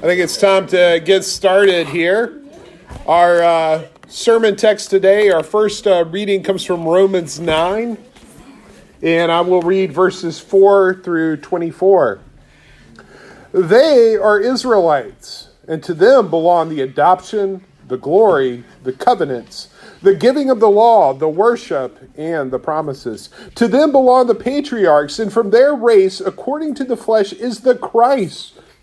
I think it's time to get started here. Our uh, sermon text today, our first uh, reading comes from Romans 9, and I will read verses 4 through 24. They are Israelites, and to them belong the adoption, the glory, the covenants the giving of the law, the worship, and the promises. To them belong the patriarchs, and from their race, according to the flesh, is the Christ,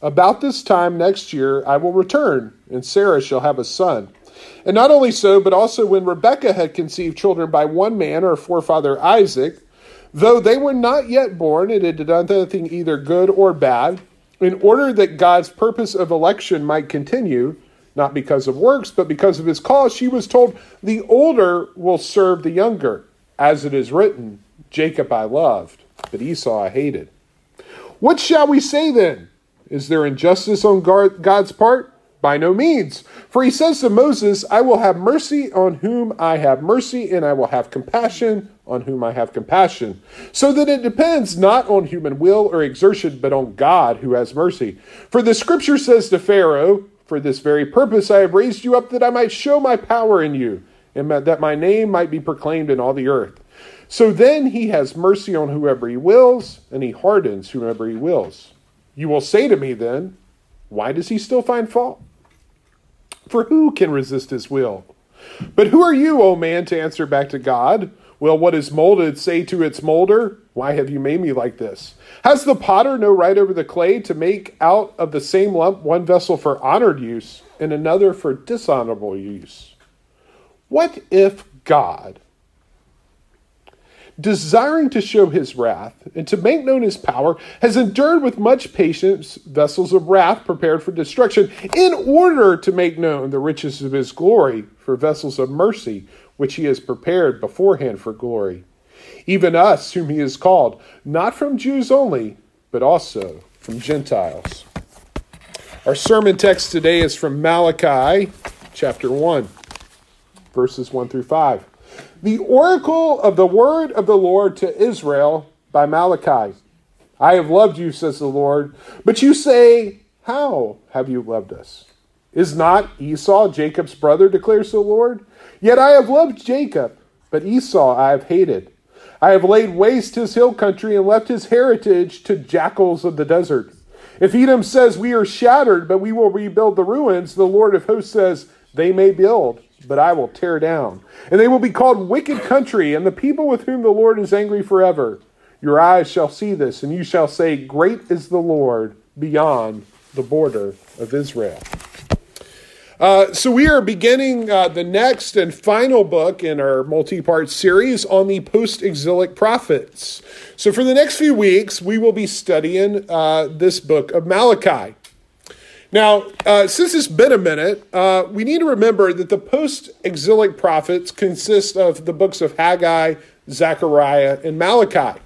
About this time next year I will return, and Sarah shall have a son. And not only so, but also when Rebekah had conceived children by one man, her forefather Isaac, though they were not yet born and had done nothing either good or bad, in order that God's purpose of election might continue, not because of works, but because of his cause, she was told, The older will serve the younger. As it is written, Jacob I loved, but Esau I hated. What shall we say then? Is there injustice on God's part? By no means. For he says to Moses, I will have mercy on whom I have mercy, and I will have compassion on whom I have compassion. So that it depends not on human will or exertion, but on God who has mercy. For the scripture says to Pharaoh, for this very purpose I have raised you up that I might show my power in you, and that my name might be proclaimed in all the earth. So then he has mercy on whoever he wills, and he hardens whoever he wills. You will say to me then, Why does he still find fault? For who can resist his will? But who are you, O man, to answer back to God? Will what is molded say to its molder, Why have you made me like this? Has the potter no right over the clay to make out of the same lump one vessel for honored use and another for dishonorable use? What if God, desiring to show his wrath and to make known his power, has endured with much patience vessels of wrath prepared for destruction, in order to make known the riches of his glory for vessels of mercy? which he has prepared beforehand for glory. Even us, whom he has called, not from Jews only, but also from Gentiles. Our sermon text today is from Malachi chapter 1, verses 1 through 5. The oracle of the word of the Lord to Israel by Malachi. I have loved you, says the Lord, but you say, How have you loved us? Is not Esau Jacob's brother, declares the Lord? Yet I have loved Jacob, but Esau I have hated. I have laid waste his hill country and left his heritage to jackals of the desert. If Edom says, We are shattered, but we will rebuild the ruins, the Lord of hosts says, They may build, but I will tear down. And they will be called wicked country, and the people with whom the Lord is angry forever. Your eyes shall see this, and you shall say, Great is the Lord beyond the border of Israel. Uh, so, we are beginning uh, the next and final book in our multi part series on the post exilic prophets. So, for the next few weeks, we will be studying uh, this book of Malachi. Now, uh, since it's been a minute, uh, we need to remember that the post exilic prophets consist of the books of Haggai, Zechariah, and Malachi.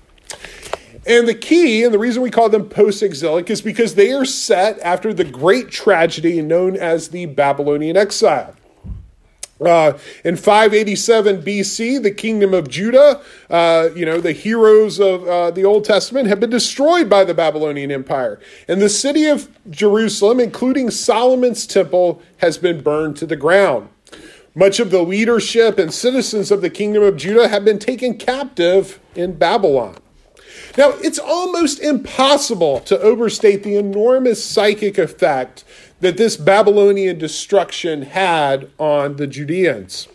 And the key, and the reason we call them post exilic, is because they are set after the great tragedy known as the Babylonian exile. Uh, in 587 BC, the kingdom of Judah, uh, you know, the heroes of uh, the Old Testament, have been destroyed by the Babylonian Empire. And the city of Jerusalem, including Solomon's temple, has been burned to the ground. Much of the leadership and citizens of the kingdom of Judah have been taken captive in Babylon. Now, it's almost impossible to overstate the enormous psychic effect that this Babylonian destruction had on the Judeans.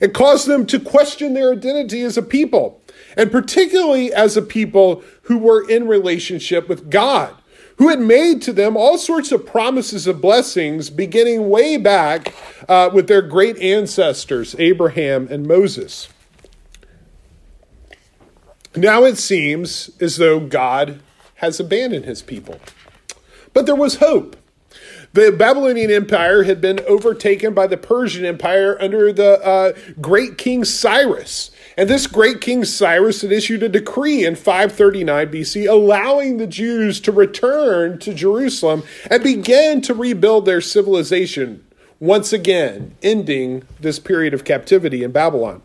It caused them to question their identity as a people, and particularly as a people who were in relationship with God, who had made to them all sorts of promises of blessings beginning way back uh, with their great ancestors, Abraham and Moses. Now it seems as though God has abandoned his people. But there was hope. The Babylonian Empire had been overtaken by the Persian Empire under the uh, great King Cyrus. And this great King Cyrus had issued a decree in 539 BC allowing the Jews to return to Jerusalem and begin to rebuild their civilization once again, ending this period of captivity in Babylon.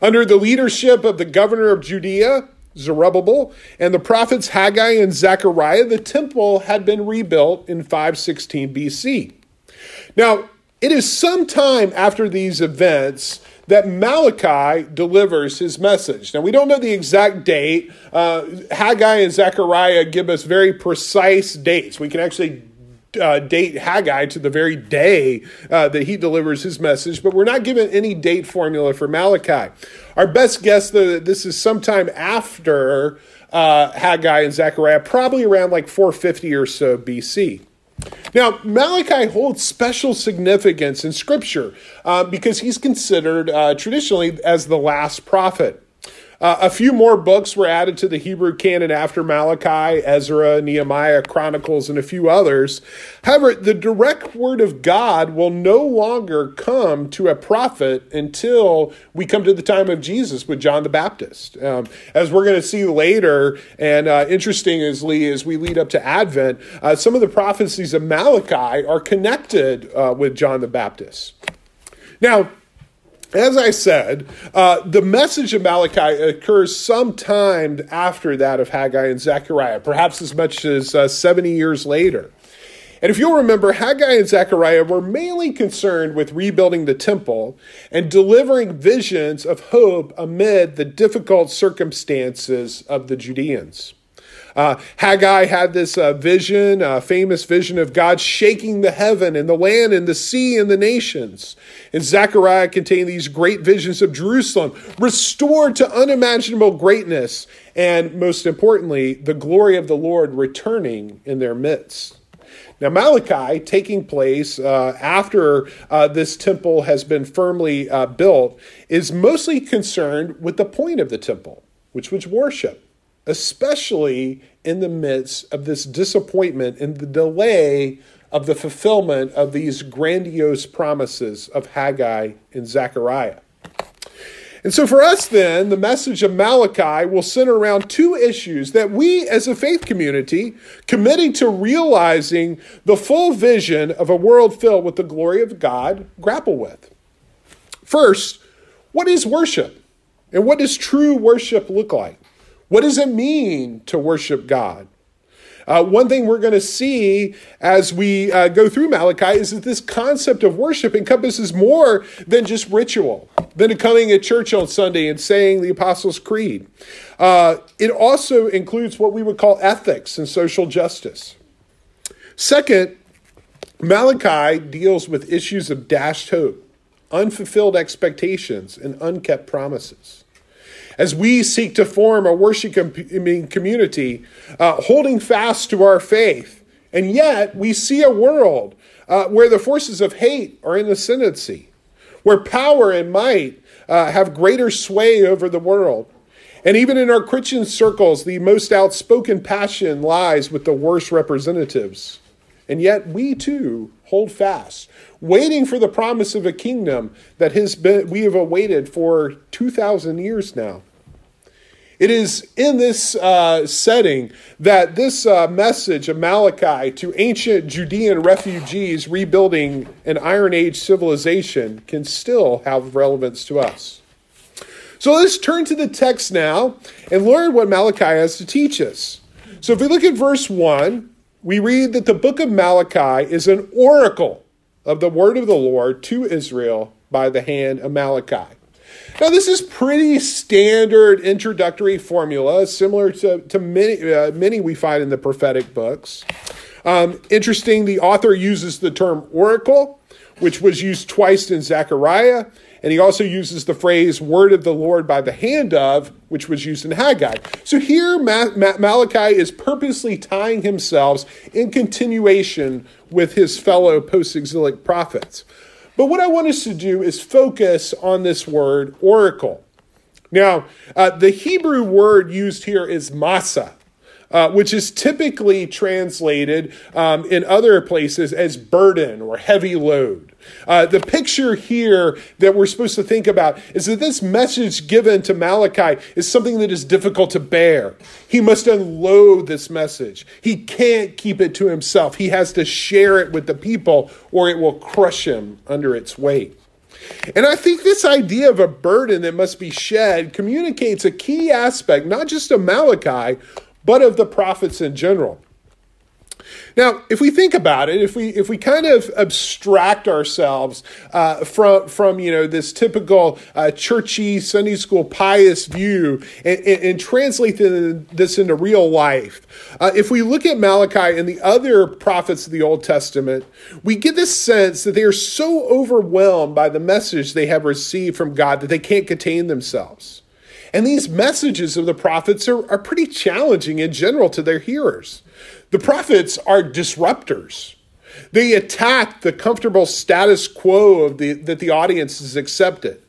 Under the leadership of the governor of Judea, Zerubbabel, and the prophets Haggai and Zechariah, the temple had been rebuilt in 516 BC. Now, it is some time after these events that Malachi delivers his message. Now, we don't know the exact date. Uh, Haggai and Zechariah give us very precise dates. We can actually uh, date Haggai to the very day uh, that he delivers his message, but we're not given any date formula for Malachi. Our best guess, though, that this is sometime after uh, Haggai and Zechariah, probably around like 450 or so BC. Now, Malachi holds special significance in Scripture uh, because he's considered uh, traditionally as the last prophet. Uh, a few more books were added to the Hebrew canon after Malachi, Ezra, Nehemiah, Chronicles, and a few others. However, the direct word of God will no longer come to a prophet until we come to the time of Jesus with John the Baptist. Um, as we're going to see later, and uh, interestingly, as we lead up to Advent, uh, some of the prophecies of Malachi are connected uh, with John the Baptist. Now, as I said, uh, the message of Malachi occurs sometime after that of Haggai and Zechariah, perhaps as much as uh, 70 years later. And if you'll remember, Haggai and Zechariah were mainly concerned with rebuilding the temple and delivering visions of hope amid the difficult circumstances of the Judeans. Uh, Haggai had this uh, vision, a famous vision of God shaking the heaven and the land and the sea and the nations. And Zechariah contained these great visions of Jerusalem, restored to unimaginable greatness, and most importantly, the glory of the Lord returning in their midst. Now, Malachi, taking place uh, after uh, this temple has been firmly uh, built, is mostly concerned with the point of the temple, which was worship especially in the midst of this disappointment and the delay of the fulfillment of these grandiose promises of Haggai and Zechariah. And so, for us, then, the message of Malachi will center around two issues that we, as a faith community, committing to realizing the full vision of a world filled with the glory of God, grapple with. First, what is worship? And what does true worship look like? What does it mean to worship God? Uh, one thing we're going to see as we uh, go through Malachi is that this concept of worship encompasses more than just ritual, than coming at church on Sunday and saying the Apostles' Creed. Uh, it also includes what we would call ethics and social justice. Second, Malachi deals with issues of dashed hope, unfulfilled expectations, and unkept promises as we seek to form a worshiping community, uh, holding fast to our faith. And yet, we see a world uh, where the forces of hate are in ascendancy, where power and might uh, have greater sway over the world. And even in our Christian circles, the most outspoken passion lies with the worst representatives. And yet, we too hold fast, waiting for the promise of a kingdom that has been, we have awaited for 2,000 years now. It is in this uh, setting that this uh, message of Malachi to ancient Judean refugees rebuilding an Iron Age civilization can still have relevance to us. So let's turn to the text now and learn what Malachi has to teach us. So if we look at verse 1, we read that the book of Malachi is an oracle of the word of the Lord to Israel by the hand of Malachi. Now, this is pretty standard introductory formula, similar to, to many, uh, many we find in the prophetic books. Um, interesting, the author uses the term oracle, which was used twice in Zechariah, and he also uses the phrase word of the Lord by the hand of, which was used in Haggai. So here, Ma- Ma- Malachi is purposely tying himself in continuation with his fellow post exilic prophets. But what I want us to do is focus on this word oracle. Now, uh, the Hebrew word used here is masa. uh, which is typically translated um, in other places as burden or heavy load. Uh, the picture here that we're supposed to think about is that this message given to Malachi is something that is difficult to bear. He must unload this message. He can't keep it to himself. He has to share it with the people, or it will crush him under its weight. And I think this idea of a burden that must be shed communicates a key aspect, not just of Malachi, but of the prophets in general. Now, if we think about it, if we if we kind of abstract ourselves uh, from from you know this typical uh, churchy Sunday school pious view and, and, and translate this into real life, uh, if we look at Malachi and the other prophets of the Old Testament, we get this sense that they are so overwhelmed by the message they have received from God that they can't contain themselves. And these messages of the prophets are, are pretty challenging in general to their hearers. The prophets are disruptors. They attack the comfortable status quo of the, that the audience has accepted.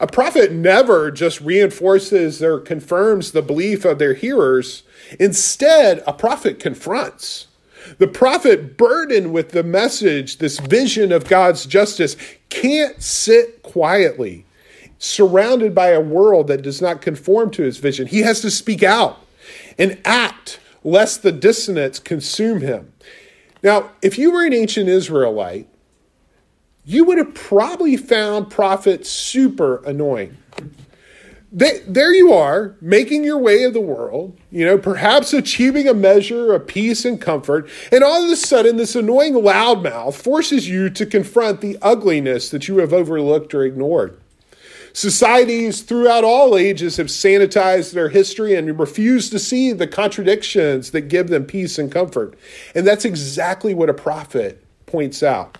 A prophet never just reinforces or confirms the belief of their hearers. Instead, a prophet confronts. The prophet, burdened with the message, this vision of God's justice, can't sit quietly, surrounded by a world that does not conform to his vision. He has to speak out and act lest the dissonance consume him. Now, if you were an ancient Israelite, you would have probably found prophets super annoying. They, there you are, making your way of the world, you know, perhaps achieving a measure of peace and comfort, and all of a sudden, this annoying loudmouth forces you to confront the ugliness that you have overlooked or ignored. Societies throughout all ages have sanitized their history and refused to see the contradictions that give them peace and comfort. And that's exactly what a prophet points out.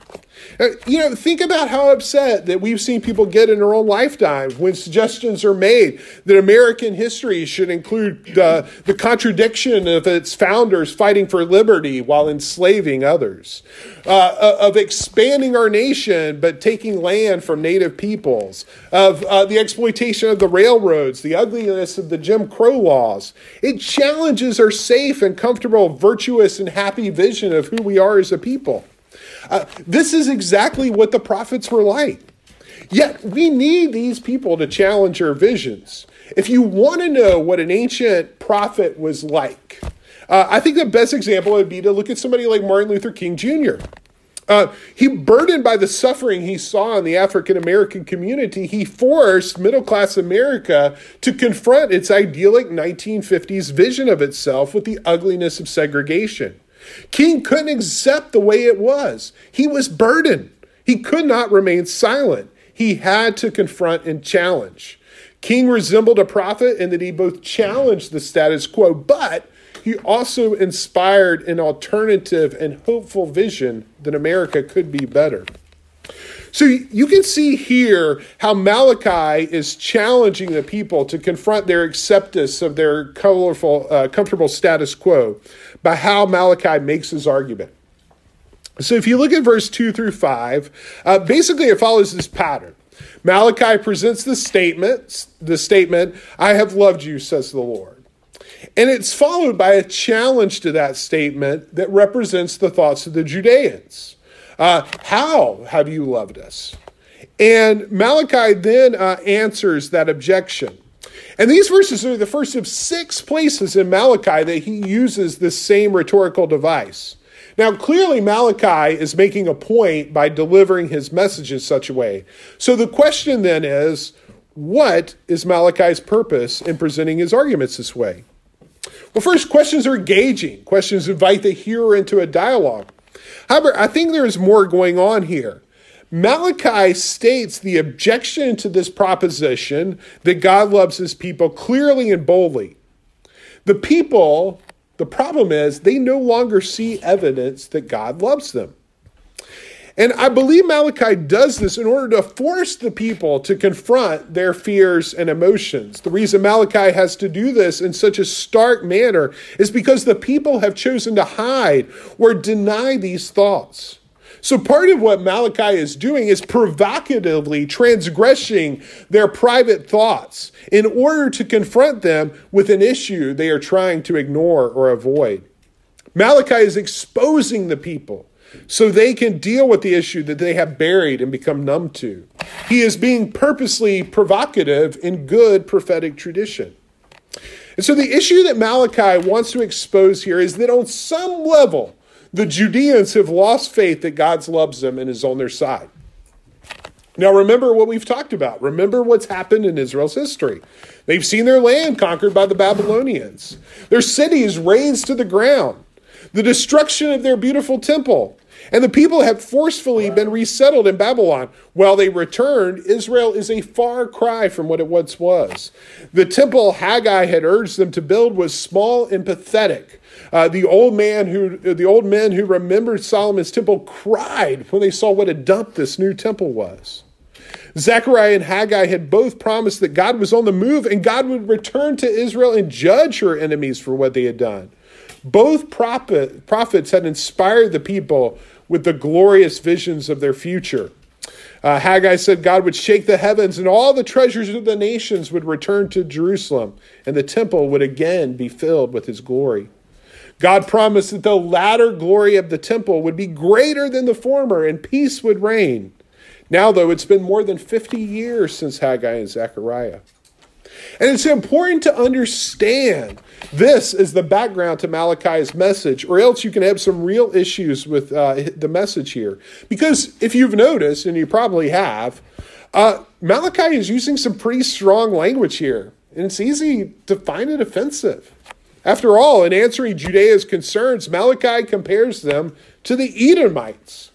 Uh, you know, think about how upset that we've seen people get in their own lifetime when suggestions are made that American history should include uh, the contradiction of its founders fighting for liberty while enslaving others, uh, uh of expanding our nation but taking land from native peoples, of uh, the exploitation of the railroads, the ugliness of the Jim Crow laws. It challenges our safe and comfortable, virtuous, and happy vision of who we are as a people. Uh, this is exactly what the prophets were like. Yet we need these people to challenge our visions. If you want to know what an ancient prophet was like, uh, I think the best example would be to look at somebody like Martin Luther King Jr. Uh, he, burdened by the suffering he saw in the African American community, he forced middle class America to confront its idyllic 1950s vision of itself with the ugliness of segregation. King couldn't accept the way it was. He was burdened. He could not remain silent. He had to confront and challenge. King resembled a prophet in that he both challenged the status quo, but he also inspired an alternative and hopeful vision that America could be better. So you can see here how Malachi is challenging the people to confront their acceptance of their colorful, uh, comfortable status quo by how Malachi makes his argument. So if you look at verse 2 through 5, uh, basically it follows this pattern. Malachi presents the statement, the statement, I have loved you, says the Lord. And it's followed by a challenge to that statement that represents the thoughts of the Judeans. Uh, how have you loved us? And Malachi then uh, answers that objection. And these verses are the first of six places in Malachi that he uses this same rhetorical device. Now, clearly, Malachi is making a point by delivering his message in such a way. So the question then is what is Malachi's purpose in presenting his arguments this way? Well, first, questions are engaging. Questions invite the hearer into a dialogue. However, I think there is more going on here. Malachi states the objection to this proposition that God loves his people clearly and boldly. The people, the problem is, they no longer see evidence that God loves them. And I believe Malachi does this in order to force the people to confront their fears and emotions. The reason Malachi has to do this in such a stark manner is because the people have chosen to hide or deny these thoughts. So, part of what Malachi is doing is provocatively transgressing their private thoughts in order to confront them with an issue they are trying to ignore or avoid. Malachi is exposing the people so they can deal with the issue that they have buried and become numb to. He is being purposely provocative in good prophetic tradition. And so the issue that Malachi wants to expose here is that on some level, the Judeans have lost faith that God loves them and is on their side. Now, remember what we've talked about. Remember what's happened in Israel's history. They've seen their land conquered by the Babylonians, their cities razed to the ground, the destruction of their beautiful temple, and the people have forcefully been resettled in Babylon. While they returned, Israel is a far cry from what it once was. The temple Haggai had urged them to build was small and pathetic. Uh, the old man who, the old men who remembered Solomon's temple cried when they saw what a dump this new temple was. Zechariah and Haggai had both promised that God was on the move and God would return to Israel and judge her enemies for what they had done. Both prophet, prophets had inspired the people with the glorious visions of their future. Uh, Haggai said God would shake the heavens and all the treasures of the nations would return to Jerusalem, and the temple would again be filled with his glory. God promised that the latter glory of the temple would be greater than the former, and peace would reign. Now, though, it's been more than 50 years since Haggai and Zechariah. And it's important to understand this is the background to Malachi's message, or else you can have some real issues with uh, the message here. Because if you've noticed, and you probably have, uh, Malachi is using some pretty strong language here, and it's easy to find it offensive. After all, in answering Judea's concerns, Malachi compares them to the Edomites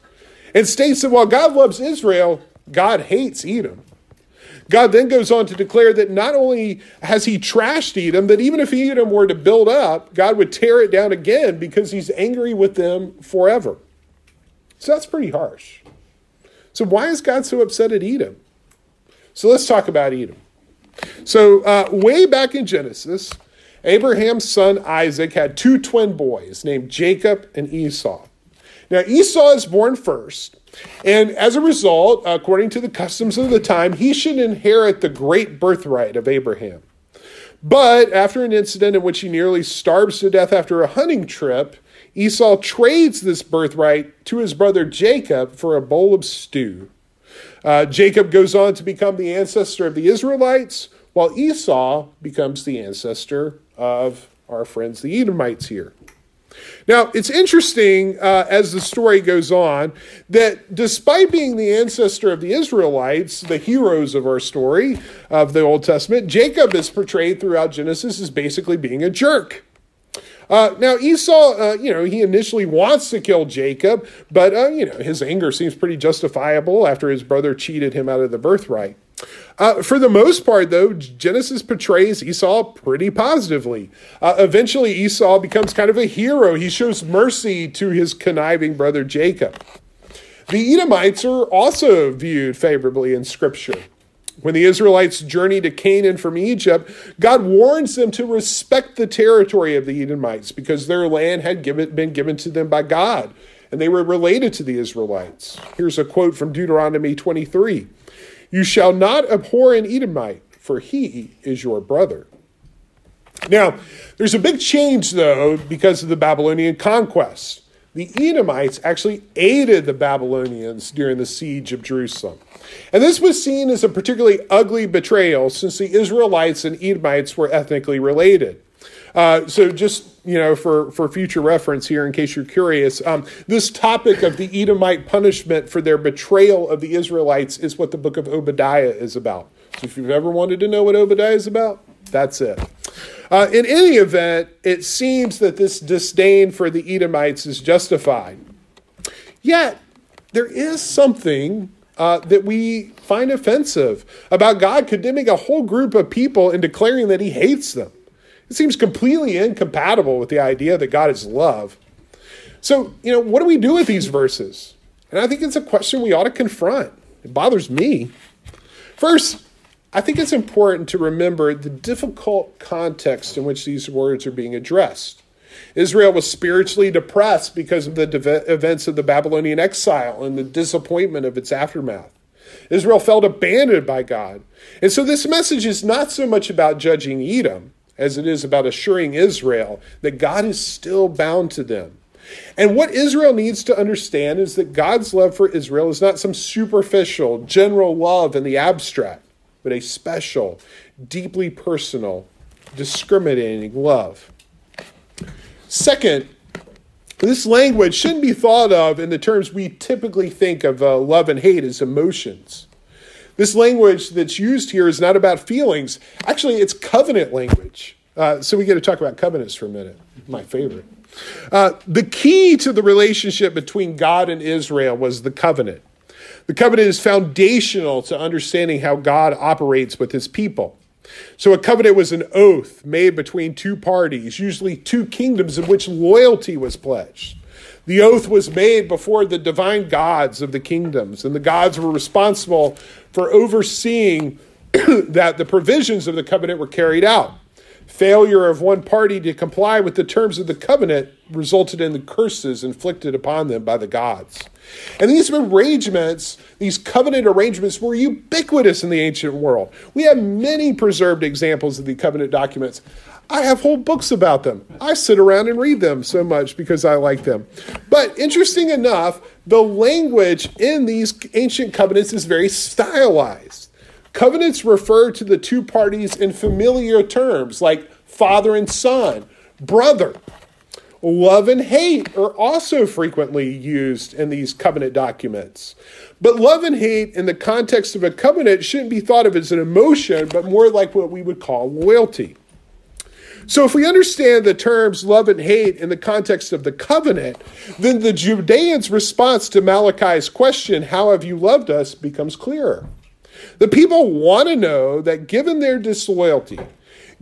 and states that while God loves Israel, God hates Edom. God then goes on to declare that not only has he trashed Edom, that even if Edom were to build up, God would tear it down again because he's angry with them forever. So that's pretty harsh. So, why is God so upset at Edom? So, let's talk about Edom. So, uh, way back in Genesis, Abraham's son Isaac had two twin boys named Jacob and Esau. Now, Esau is born first, and as a result, according to the customs of the time, he should inherit the great birthright of Abraham. But after an incident in which he nearly starves to death after a hunting trip, Esau trades this birthright to his brother Jacob for a bowl of stew. Uh, Jacob goes on to become the ancestor of the Israelites, while Esau becomes the ancestor of our friends, the Edomites, here. Now, it's interesting uh, as the story goes on that despite being the ancestor of the Israelites, the heroes of our story of the Old Testament, Jacob is portrayed throughout Genesis as basically being a jerk. Uh, now Esau, uh, you know, he initially wants to kill Jacob, but uh, you know his anger seems pretty justifiable after his brother cheated him out of the birthright. Uh, for the most part, though, Genesis portrays Esau pretty positively. Uh, eventually, Esau becomes kind of a hero. He shows mercy to his conniving brother Jacob. The Edomites are also viewed favorably in Scripture. When the Israelites journey to Canaan from Egypt, God warns them to respect the territory of the Edomites because their land had given, been given to them by God and they were related to the Israelites. Here's a quote from Deuteronomy 23 You shall not abhor an Edomite, for he is your brother. Now, there's a big change, though, because of the Babylonian conquest. The Edomites actually aided the Babylonians during the siege of Jerusalem. And this was seen as a particularly ugly betrayal since the Israelites and Edomites were ethnically related. Uh, so just you know, for, for future reference here, in case you're curious, um, this topic of the Edomite punishment for their betrayal of the Israelites is what the book of Obadiah is about. So if you've ever wanted to know what Obadiah is about, that's it. Uh, in any event, it seems that this disdain for the Edomites is justified. Yet, there is something uh, that we find offensive about God condemning a whole group of people and declaring that he hates them. It seems completely incompatible with the idea that God is love. So, you know, what do we do with these verses? And I think it's a question we ought to confront. It bothers me. First, I think it's important to remember the difficult context in which these words are being addressed. Israel was spiritually depressed because of the de- events of the Babylonian exile and the disappointment of its aftermath. Israel felt abandoned by God. And so this message is not so much about judging Edom as it is about assuring Israel that God is still bound to them. And what Israel needs to understand is that God's love for Israel is not some superficial, general love in the abstract, but a special, deeply personal, discriminating love. Second, this language shouldn't be thought of in the terms we typically think of uh, love and hate as emotions. This language that's used here is not about feelings. Actually, it's covenant language. Uh, so we get to talk about covenants for a minute, my favorite. Uh, the key to the relationship between God and Israel was the covenant. The covenant is foundational to understanding how God operates with his people. So, a covenant was an oath made between two parties, usually two kingdoms, in which loyalty was pledged. The oath was made before the divine gods of the kingdoms, and the gods were responsible for overseeing that the provisions of the covenant were carried out. Failure of one party to comply with the terms of the covenant resulted in the curses inflicted upon them by the gods. And these arrangements, these covenant arrangements, were ubiquitous in the ancient world. We have many preserved examples of the covenant documents. I have whole books about them. I sit around and read them so much because I like them. But interesting enough, the language in these ancient covenants is very stylized. Covenants refer to the two parties in familiar terms like father and son, brother. Love and hate are also frequently used in these covenant documents. But love and hate in the context of a covenant shouldn't be thought of as an emotion, but more like what we would call loyalty. So, if we understand the terms love and hate in the context of the covenant, then the Judeans' response to Malachi's question, How have you loved us? becomes clearer. The people want to know that given their disloyalty,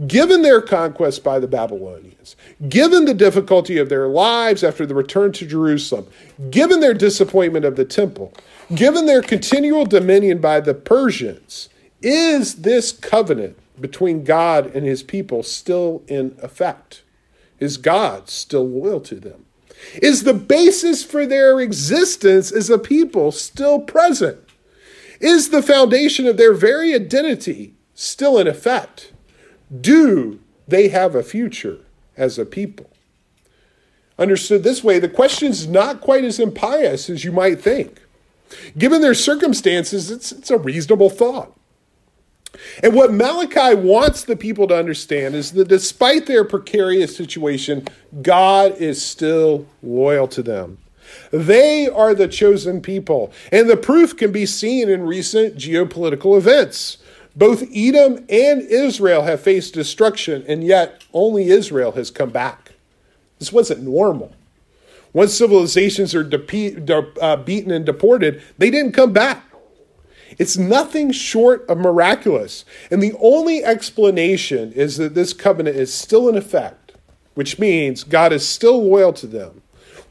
given their conquest by the Babylonians, given the difficulty of their lives after the return to Jerusalem, given their disappointment of the temple, given their continual dominion by the Persians, is this covenant between God and his people still in effect? Is God still loyal to them? Is the basis for their existence as a people still present? Is the foundation of their very identity still in effect? Do they have a future as a people? Understood this way, the question is not quite as impious as you might think. Given their circumstances, it's, it's a reasonable thought. And what Malachi wants the people to understand is that despite their precarious situation, God is still loyal to them. They are the chosen people, and the proof can be seen in recent geopolitical events. Both Edom and Israel have faced destruction, and yet only Israel has come back. This wasn't normal. Once civilizations are de- uh, beaten and deported, they didn't come back. It's nothing short of miraculous. And the only explanation is that this covenant is still in effect, which means God is still loyal to them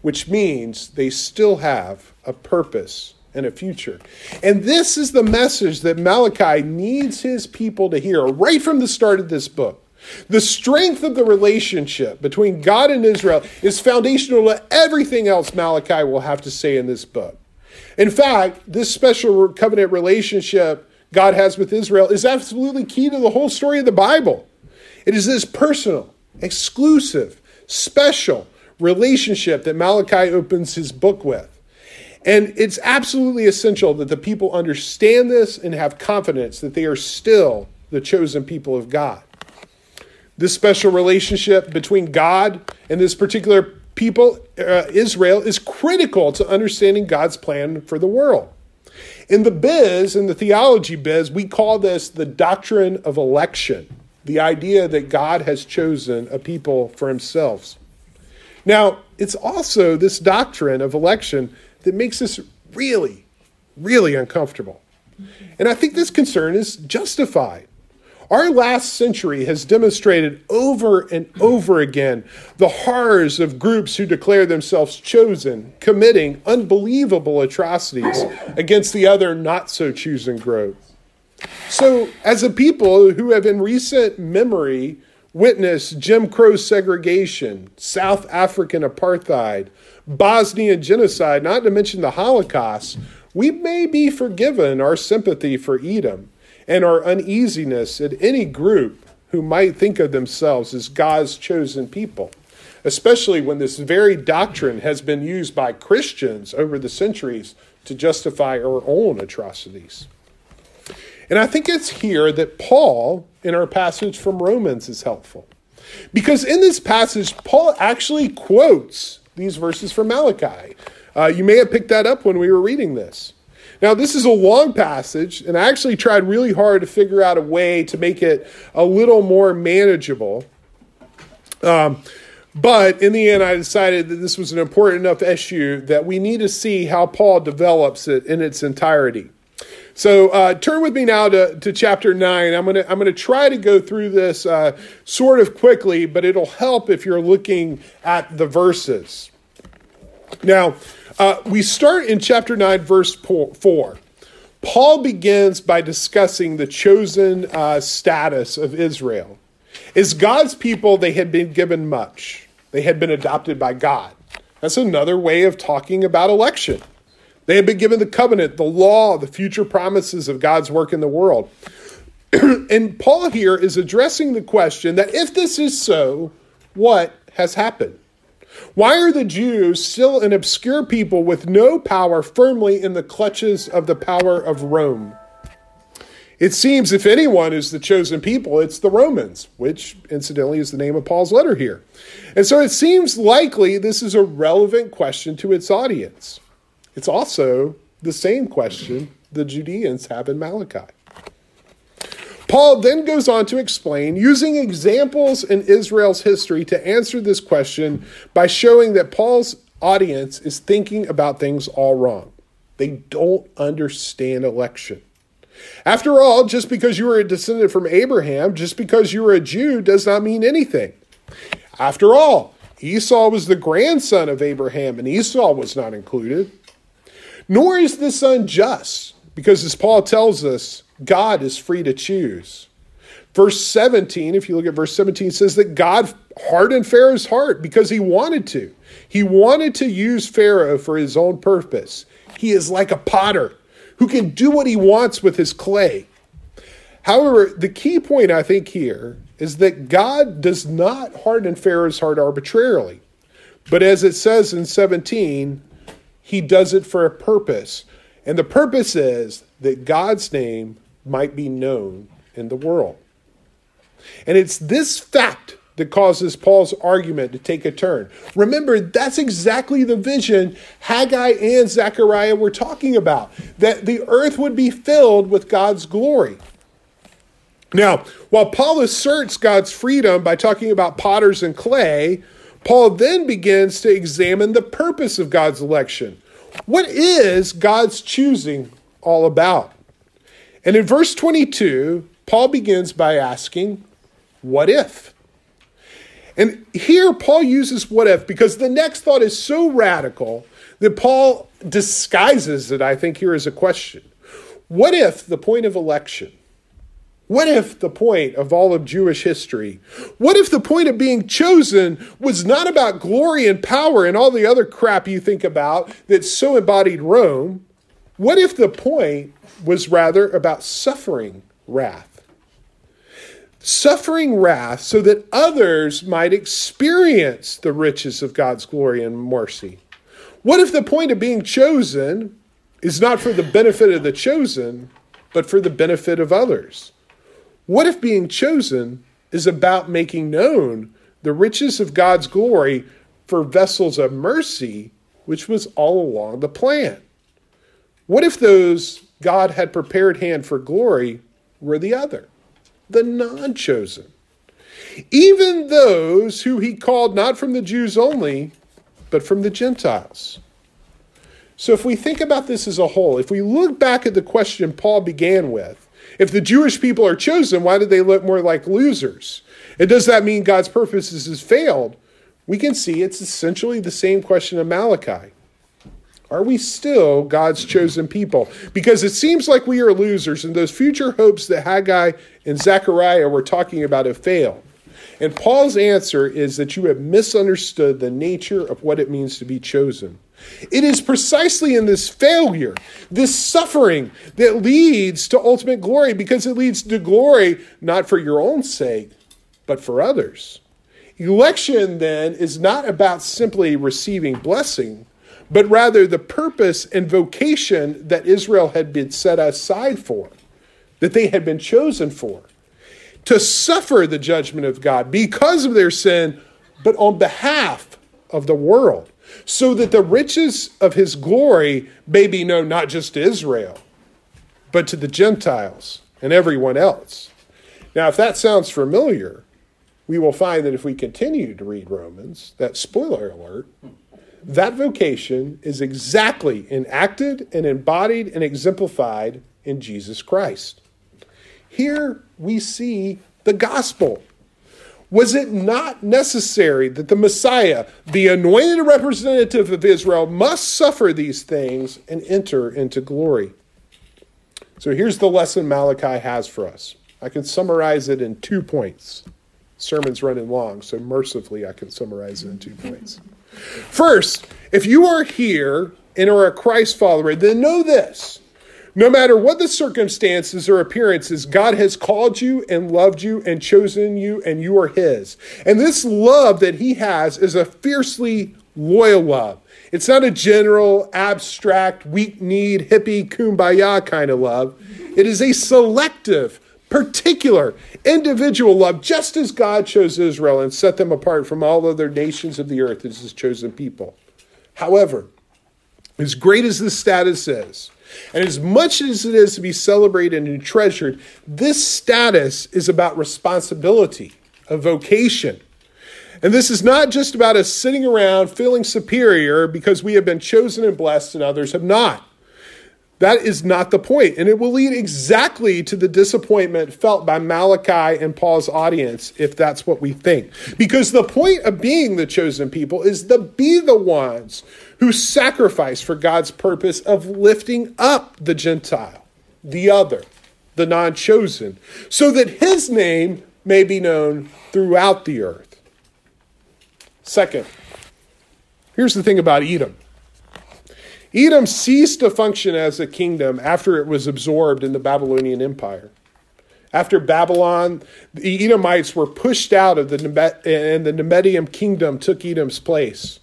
which means they still have a purpose and a future. And this is the message that Malachi needs his people to hear right from the start of this book. The strength of the relationship between God and Israel is foundational to everything else Malachi will have to say in this book. In fact, this special covenant relationship God has with Israel is absolutely key to the whole story of the Bible. It is this personal, exclusive, special, relationship that Malachi opens his book with. And it's absolutely essential that the people understand this and have confidence that they are still the chosen people of God. This special relationship between God and this particular people, uh, Israel, is critical to understanding God's plan for the world. In the biz, in the theology biz, we call this the doctrine of election the idea that God has chosen a people for himself. Now, it's also this doctrine of election that makes us really, really uncomfortable. And I think this concern is justified. Our last century has demonstrated over and over again the horrors of groups who declare themselves chosen, committing unbelievable atrocities against the other not so chosen group. So, as a people who have in recent memory witnessed Jim Crow segregation, South African apartheid, Bosnian genocide, not to mention the Holocaust, we may be forgiven our sympathy for Edom and our uneasiness at any group who might think of themselves as God's chosen people, especially when this very doctrine has been used by Christians over the centuries to justify our own atrocities. And I think it's here that Paul, in our passage from Romans, is helpful. Because in this passage, Paul actually quotes these verses from Malachi. Uh, you may have picked that up when we were reading this. Now, this is a long passage, and I actually tried really hard to figure out a way to make it a little more manageable. Um, but in the end, I decided that this was an important enough issue that we need to see how Paul develops it in its entirety. So uh, turn with me now to, to chapter 9. I'm going to I'm gonna try to go through this uh, sort of quickly, but it'll help if you're looking at the verses. Now, uh, we start in chapter 9, verse 4. Paul begins by discussing the chosen uh, status of Israel. As God's people, they had been given much, they had been adopted by God. That's another way of talking about election. They had been given the covenant, the law, the future promises of God's work in the world. and Paul here is addressing the question that if this is so, what has happened? Why are the Jews still an obscure people with no power firmly in the clutches of the power of Rome? It seems if anyone is the chosen people, it's the Romans, which incidentally is the name of Paul's letter here. And so it seems likely this is a relevant question to its audience. It's also the same question the Judeans have in Malachi. Paul then goes on to explain, using examples in Israel's history to answer this question by showing that Paul's audience is thinking about things all wrong. They don't understand election. After all, just because you are a descendant from Abraham, just because you are a Jew, does not mean anything. After all, Esau was the grandson of Abraham, and Esau was not included. Nor is this unjust, because as Paul tells us, God is free to choose. Verse 17, if you look at verse 17, says that God hardened Pharaoh's heart because he wanted to. He wanted to use Pharaoh for his own purpose. He is like a potter who can do what he wants with his clay. However, the key point I think here is that God does not harden Pharaoh's heart arbitrarily. But as it says in 17, he does it for a purpose. And the purpose is that God's name might be known in the world. And it's this fact that causes Paul's argument to take a turn. Remember, that's exactly the vision Haggai and Zechariah were talking about that the earth would be filled with God's glory. Now, while Paul asserts God's freedom by talking about potters and clay, Paul then begins to examine the purpose of God's election. What is God's choosing all about? And in verse 22, Paul begins by asking, What if? And here, Paul uses what if because the next thought is so radical that Paul disguises it, I think, here as a question. What if the point of election? What if the point of all of Jewish history? What if the point of being chosen was not about glory and power and all the other crap you think about that so embodied Rome? What if the point was rather about suffering wrath. Suffering wrath so that others might experience the riches of God's glory and mercy. What if the point of being chosen is not for the benefit of the chosen, but for the benefit of others? What if being chosen is about making known the riches of God's glory for vessels of mercy, which was all along the plan? What if those God had prepared hand for glory were the other, the non chosen. Even those who he called not from the Jews only, but from the Gentiles. So if we think about this as a whole, if we look back at the question Paul began with, if the Jewish people are chosen, why do they look more like losers? And does that mean God's purposes has failed? We can see it's essentially the same question of Malachi. Are we still God's chosen people? Because it seems like we are losers, and those future hopes that Haggai and Zechariah were talking about have failed. And Paul's answer is that you have misunderstood the nature of what it means to be chosen. It is precisely in this failure, this suffering, that leads to ultimate glory because it leads to glory not for your own sake, but for others. Election, then, is not about simply receiving blessing, but rather the purpose and vocation that Israel had been set aside for, that they had been chosen for, to suffer the judgment of God because of their sin, but on behalf of the world, so that the riches of his glory may be known not just to Israel, but to the Gentiles and everyone else. Now, if that sounds familiar, we will find that if we continue to read Romans, that spoiler alert, that vocation is exactly enacted and embodied and exemplified in Jesus Christ. Here we see the gospel. Was it not necessary that the Messiah, the anointed representative of Israel, must suffer these things and enter into glory? So here's the lesson Malachi has for us. I can summarize it in two points sermon's running long, so mercifully I can summarize it in two points. First, if you are here and are a Christ follower, then know this. No matter what the circumstances or appearances, God has called you and loved you and chosen you, and you are His. And this love that He has is a fiercely loyal love. It's not a general, abstract, weak need, hippie, kumbaya kind of love. It is a selective, particular individual love, just as God chose Israel and set them apart from all other nations of the earth as his chosen people. However, as great as this status is, and as much as it is to be celebrated and treasured, this status is about responsibility, a vocation. And this is not just about us sitting around feeling superior because we have been chosen and blessed and others have not. That is not the point. And it will lead exactly to the disappointment felt by Malachi and Paul's audience if that's what we think. Because the point of being the chosen people is to be the ones who sacrifice for God's purpose of lifting up the Gentile, the other, the non chosen, so that his name may be known throughout the earth. Second, here's the thing about Edom. Edom ceased to function as a kingdom after it was absorbed in the Babylonian Empire. After Babylon, the Edomites were pushed out of the and the Nabataean kingdom took Edom's place.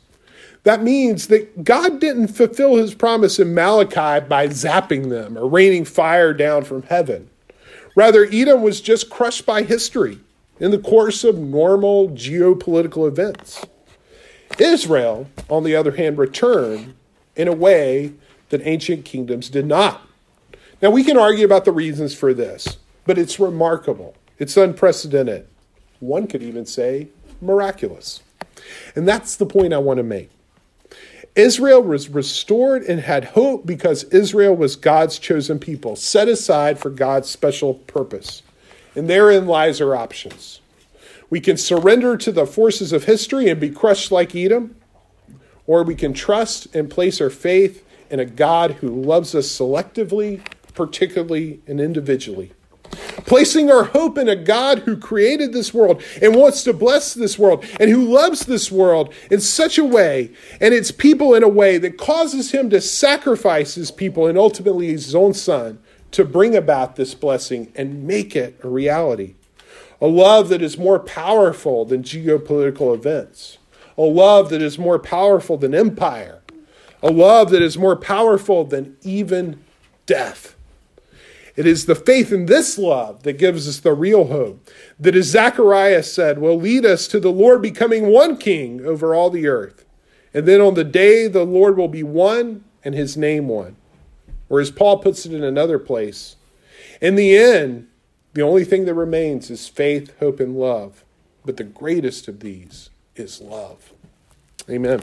That means that God didn't fulfill his promise in Malachi by zapping them or raining fire down from heaven. Rather, Edom was just crushed by history in the course of normal geopolitical events. Israel, on the other hand, returned in a way that ancient kingdoms did not. Now, we can argue about the reasons for this, but it's remarkable. It's unprecedented. One could even say miraculous. And that's the point I want to make. Israel was restored and had hope because Israel was God's chosen people, set aside for God's special purpose. And therein lies our options. We can surrender to the forces of history and be crushed like Edom, or we can trust and place our faith in a God who loves us selectively, particularly, and individually. Placing our hope in a God who created this world and wants to bless this world and who loves this world in such a way and its people in a way that causes him to sacrifice his people and ultimately his own son to bring about this blessing and make it a reality. A love that is more powerful than geopolitical events a love that is more powerful than empire, a love that is more powerful than even death. It is the faith in this love that gives us the real hope that, as Zechariah said, will lead us to the Lord becoming one king over all the earth. And then on the day, the Lord will be one and his name one. Or as Paul puts it in another place, in the end, the only thing that remains is faith, hope, and love. But the greatest of these is love. Amen.